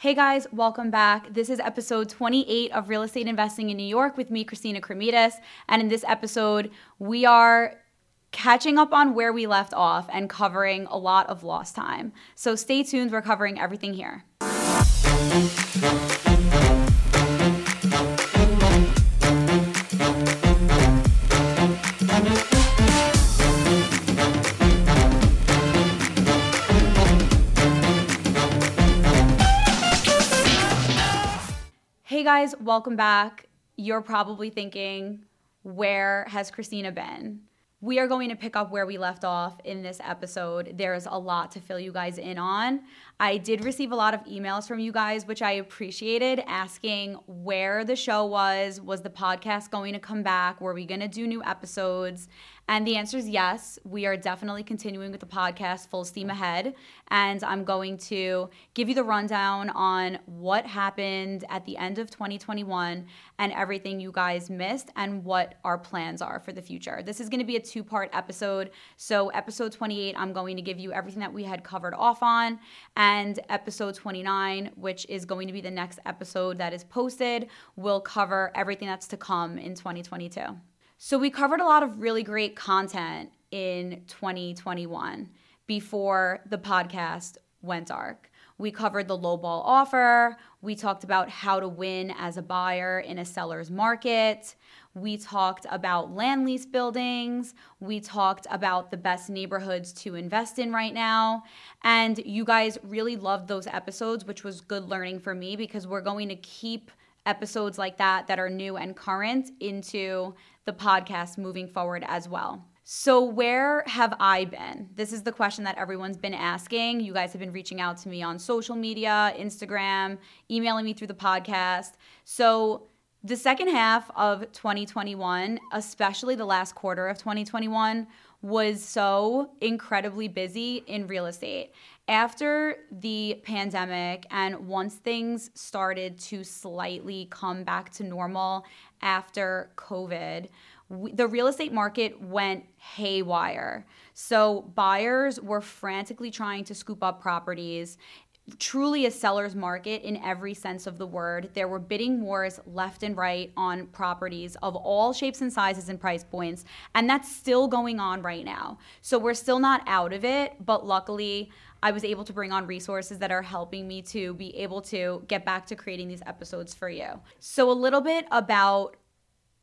Hey guys, welcome back. This is episode 28 of Real Estate Investing in New York with me, Christina Kremidas. And in this episode, we are catching up on where we left off and covering a lot of lost time. So stay tuned, we're covering everything here. Hey guys, welcome back. You're probably thinking, where has Christina been? We are going to pick up where we left off in this episode. There's a lot to fill you guys in on. I did receive a lot of emails from you guys, which I appreciated, asking where the show was. Was the podcast going to come back? Were we going to do new episodes? And the answer is yes. We are definitely continuing with the podcast full steam ahead. And I'm going to give you the rundown on what happened at the end of 2021 and everything you guys missed and what our plans are for the future. This is going to be a two part episode. So, episode 28, I'm going to give you everything that we had covered off on. And episode 29, which is going to be the next episode that is posted, will cover everything that's to come in 2022. So we covered a lot of really great content in 2021 before the podcast went dark. We covered the lowball offer. We talked about how to win as a buyer in a seller's market. We talked about land lease buildings. We talked about the best neighborhoods to invest in right now. And you guys really loved those episodes, which was good learning for me because we're going to keep episodes like that that are new and current into the podcast moving forward as well. So, where have I been? This is the question that everyone's been asking. You guys have been reaching out to me on social media, Instagram, emailing me through the podcast. So, the second half of 2021, especially the last quarter of 2021, was so incredibly busy in real estate. After the pandemic, and once things started to slightly come back to normal after COVID, we, the real estate market went haywire. So buyers were frantically trying to scoop up properties truly a seller's market in every sense of the word. There were bidding wars left and right on properties of all shapes and sizes and price points, and that's still going on right now. So we're still not out of it, but luckily, I was able to bring on resources that are helping me to be able to get back to creating these episodes for you. So, a little bit about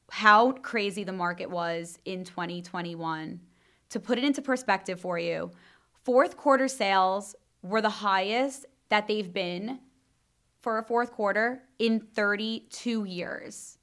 how crazy the market was in 2021. To put it into perspective for you, fourth quarter sales were the highest that they've been for a fourth quarter in 32 years.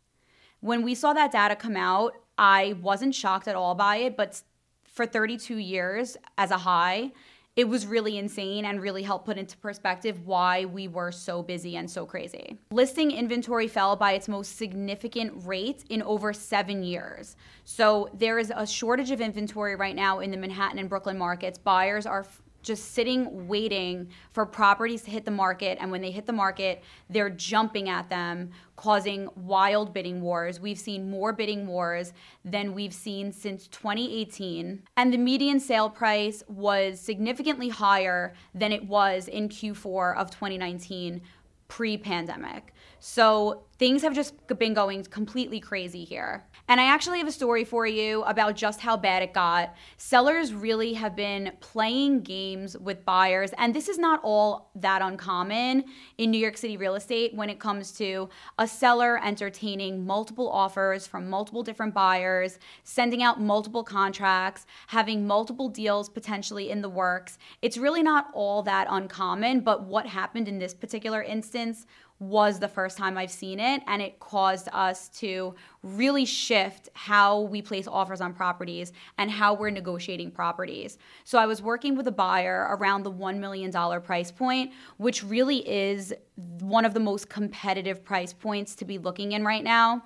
When we saw that data come out, I wasn't shocked at all by it, but for 32 years as a high, it was really insane and really helped put into perspective why we were so busy and so crazy. Listing inventory fell by its most significant rate in over seven years. So there is a shortage of inventory right now in the Manhattan and Brooklyn markets. Buyers are just sitting waiting for properties to hit the market. And when they hit the market they're jumping at them causing wild bidding wars. We've seen more bidding wars than we've seen since 2018 and the median sale price was significantly higher than it was in Q4 of 2019 pre-pandemic. So things have just been going completely crazy here. And I actually have a story for you about just how bad it got. Sellers really have been playing games with buyers, and this is not all that uncommon in New York City real estate when it comes to a seller entertaining multiple offers from multiple different buyers, sending out multiple contracts, having multiple deals potentially in the works. It's really not all that uncommon, but what happened in this particular instance was the first time I've seen it, and it caused us to really shift how we place offers on properties and how we're negotiating properties. So I was working with a buyer around the $1 million price point, which really is one of the most competitive price points to be looking in right now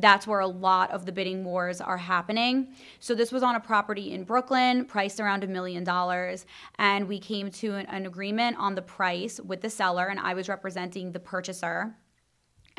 that's where a lot of the bidding wars are happening. So this was on a property in Brooklyn, priced around a million dollars, and we came to an, an, agreement on the price with the seller, and I was representing the purchaser.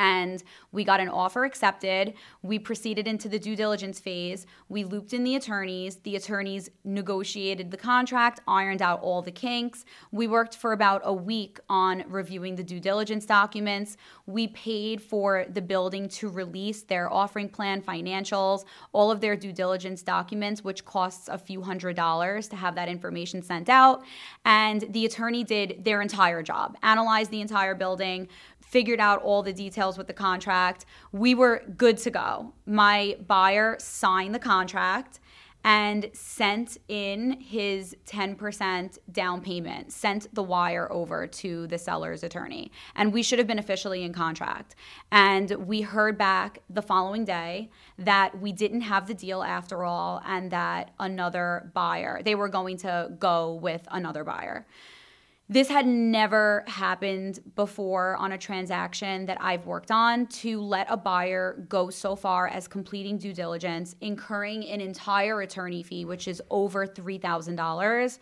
And we got an offer accepted. We proceeded into the due diligence phase. We looped in the attorneys. The attorneys negotiated the contract, ironed out all the kinks. We worked for about a week on reviewing the due diligence documents. We paid for the building to release their offering plan financials, all of their due diligence documents, which costs a few hundred dollars to have that information sent out. And the attorney did their entire job, analyzed the entire building, figured out all the details with the contract. We were good to go. My buyer signed the contract and sent in his 10% down payment, sent the wire over to the seller's attorney. And we should have been officially in contract. And we heard back the following day that we didn't have the deal after all and that another buyer, they were going to go with another buyer. This had never happened before on a transaction that I've worked on to let a buyer go so far as completing due diligence, incurring an entire attorney fee, which is over $3,000,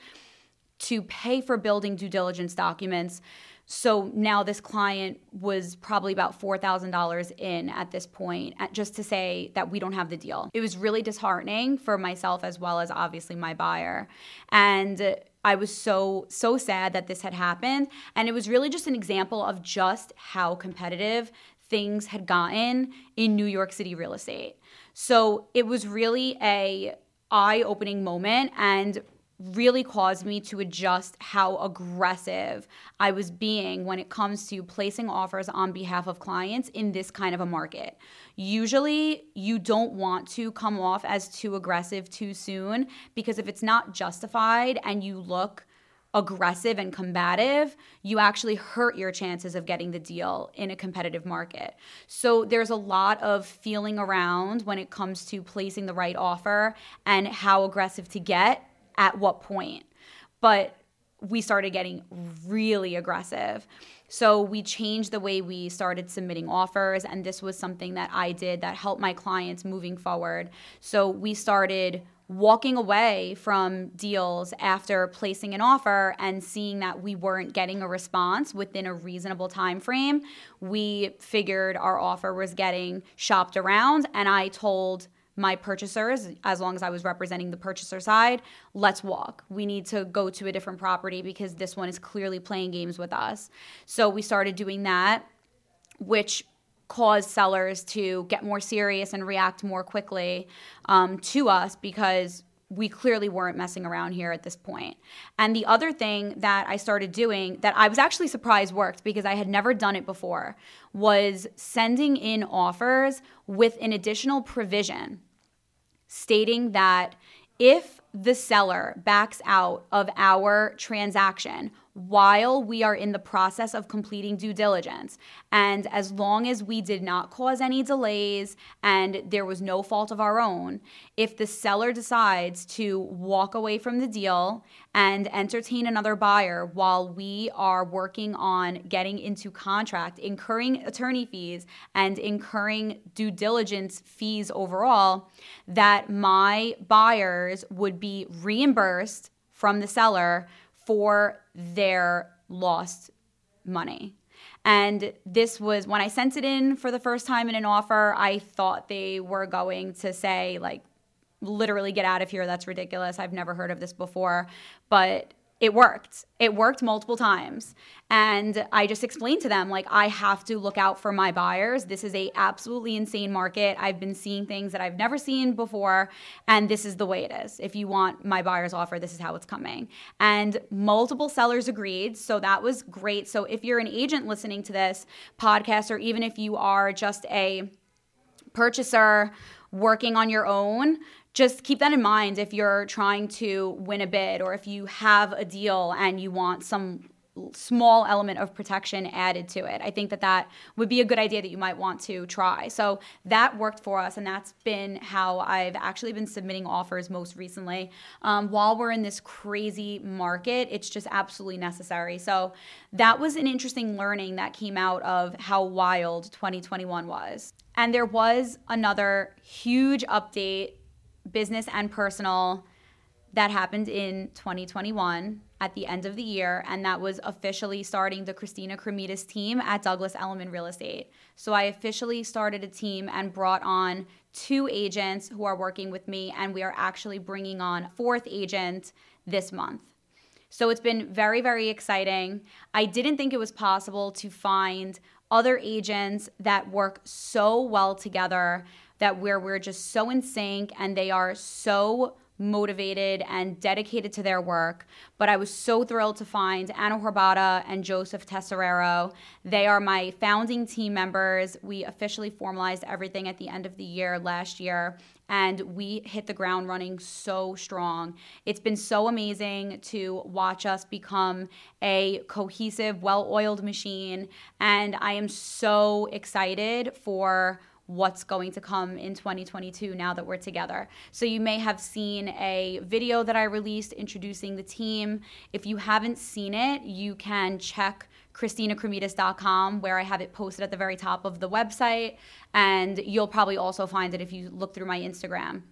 to pay for building due diligence documents. So now this client was probably about $4,000 in at this point, just to say that we don't have the deal. It was really disheartening for myself as well as obviously my buyer. And I was so, so sad that this had happened. And it was really just an example of just how competitive things had gotten in New York City real estate. So it was really a eye-opening moment and really caused me to adjust how aggressive I was being when it comes to placing offers on behalf of clients in this kind of a market. Usually, you don't want to come off as too aggressive too soon because if it's not justified and you look aggressive and combative, you actually hurt your chances of getting the deal in a competitive market. So there's a lot of feeling around when it comes to placing the right offer and how aggressive to get at what point. But we started getting really aggressive. So we changed the way we started submitting offers, and this was something that I did that helped my clients moving forward. So we started walking away from deals after placing an offer and seeing that we weren't getting a response within a reasonable time frame we figured our offer was getting shopped around and i told my purchasers, as long as I was representing the purchaser side, let's walk. We need to go to a different property because this one is clearly playing games with us. So we started doing that, which caused sellers to get more serious and react more quickly um, to us because we clearly weren't messing around here at this point. And the other thing that I started doing that I was actually surprised worked because I had never done it before was sending in offers with an additional provision stating that if the seller backs out of our transaction while we are in the process of completing due diligence. And as long as we did not cause any delays and there was no fault of our own, if the seller decides to walk away from the deal and entertain another buyer while we are working on getting into contract, incurring attorney fees and incurring due diligence fees overall, that my buyers would be reimbursed from the seller for their lost money. And this was when I sent it in for the first time in an offer, I thought they were going to say, like, literally get out of here. That's ridiculous. I've never heard of this before. But it worked. It worked multiple times. And I just explained to them like I have to look out for my buyers. This is a absolutely insane market. I've been seeing things that I've never seen before and this is the way it is. If you want my buyer's offer, this is how it's coming. And multiple sellers agreed, so that was great. So if you're an agent listening to this podcast or even if you are just a purchaser working on your own, just keep that in mind if you're trying to win a bid or if you have a deal and you want some small element of protection added to it. I think that that would be a good idea that you might want to try. So that worked for us, and that's been how I've actually been submitting offers most recently. Um, while we're in this crazy market, it's just absolutely necessary. So that was an interesting learning that came out of how wild 2021 was. And there was another huge update business and personal that happened in 2021 at the end of the year, and that was officially starting the Christina Kremidas team at Douglas Elliman Real Estate. So I officially started a team and brought on two agents who are working with me, and we are actually bringing on fourth agent this month. So it's been very, very exciting. I didn't think it was possible to find other agents that work so well together that where we're just so in sync and they are so motivated and dedicated to their work. But I was so thrilled to find Anna Horbata and Joseph Tesserero. They are my founding team members. We officially formalized everything at the end of the year last year. And we hit the ground running so strong. It's been so amazing to watch us become a cohesive, well oiled machine. And I am so excited for what's going to come in 2022 now that we're together. So you may have seen a video that I released introducing the team. If you haven't seen it, you can check ChristinaKremidas.com where I have it posted at the very top of the website. And you'll probably also find it if you look through my Instagram.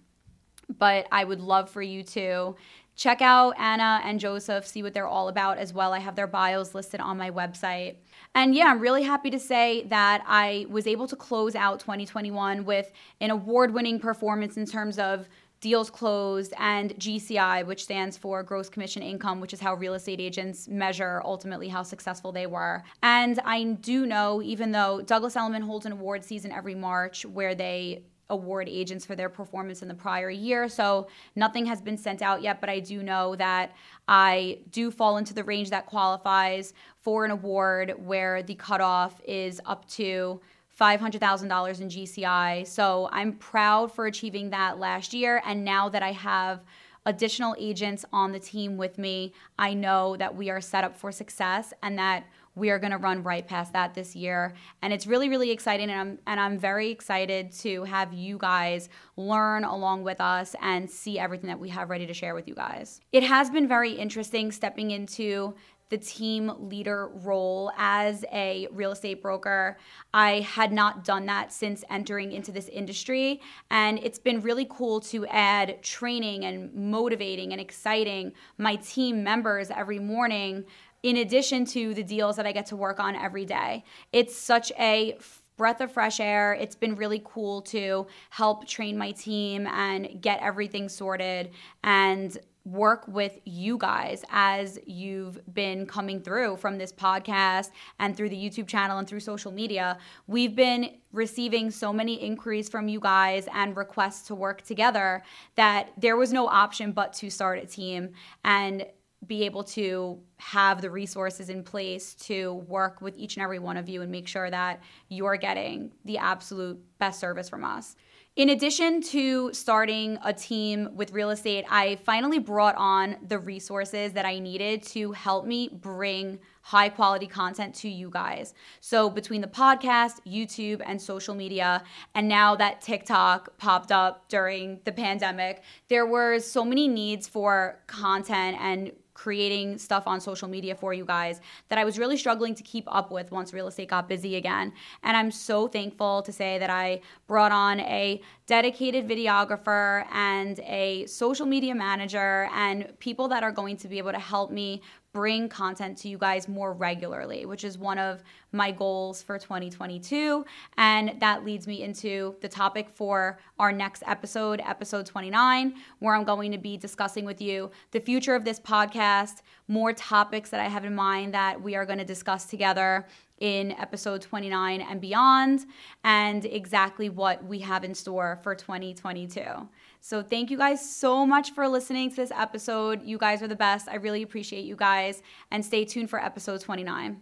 But I would love for you to check out Anna and Joseph, see what they're all about as well. I have their bios listed on my website. And yeah, I'm really happy to say that I was able to close out 2021 with an award winning performance in terms of deals closed and GCI, which stands for gross commission income, which is how real estate agents measure ultimately how successful they were. And I do know, even though Douglas Elliman holds an award season every March where they award agents for their performance in the prior year. So nothing has been sent out yet, but I do know that I do fall into the range that qualifies for an award where the cutoff is up to $500,000 in GCI. So I'm proud for achieving that last year. And now that I have additional agents on the team with me, I know that we are set up for success and that we are going to run right past that this year and it's really really exciting and I'm and I'm very excited to have you guys learn along with us and see everything that we have ready to share with you guys. It has been very interesting stepping into the team leader role as a real estate broker. I had not done that since entering into this industry. And it's been really cool to add training and motivating and exciting my team members every morning in addition to the deals that I get to work on every day. It's such a breath of fresh air. It's been really cool to help train my team and get everything sorted and work with you guys as you've been coming through from this podcast and through the YouTube channel and through social media. We've been receiving so many inquiries from you guys and requests to work together that there was no option but to start a team and be able to have the resources in place to work with each and every one of you and make sure that you're getting the absolute best service from us. In addition to starting a team with real estate, I finally brought on the resources that I needed to help me bring high quality content to you guys. So, between the podcast, YouTube, and social media, and now that TikTok popped up during the pandemic, there were so many needs for content and creating stuff on social media for you guys that I was really struggling to keep up with once real estate got busy again. And I'm so thankful to say that I brought on a dedicated videographer and a social media manager and people that are going to be able to help me bring content to you guys more regularly, which is one of my goals for 2022. And that leads me into the topic for our next episode, episode 29, where I'm going to be discussing with you the future of this podcast, more topics that I have in mind that we are going to discuss together in episode 29 and beyond, and exactly what we have in store for 2022. So, thank you guys so much for listening to this episode. You guys are the best. I really appreciate you guys, and stay tuned for episode 29.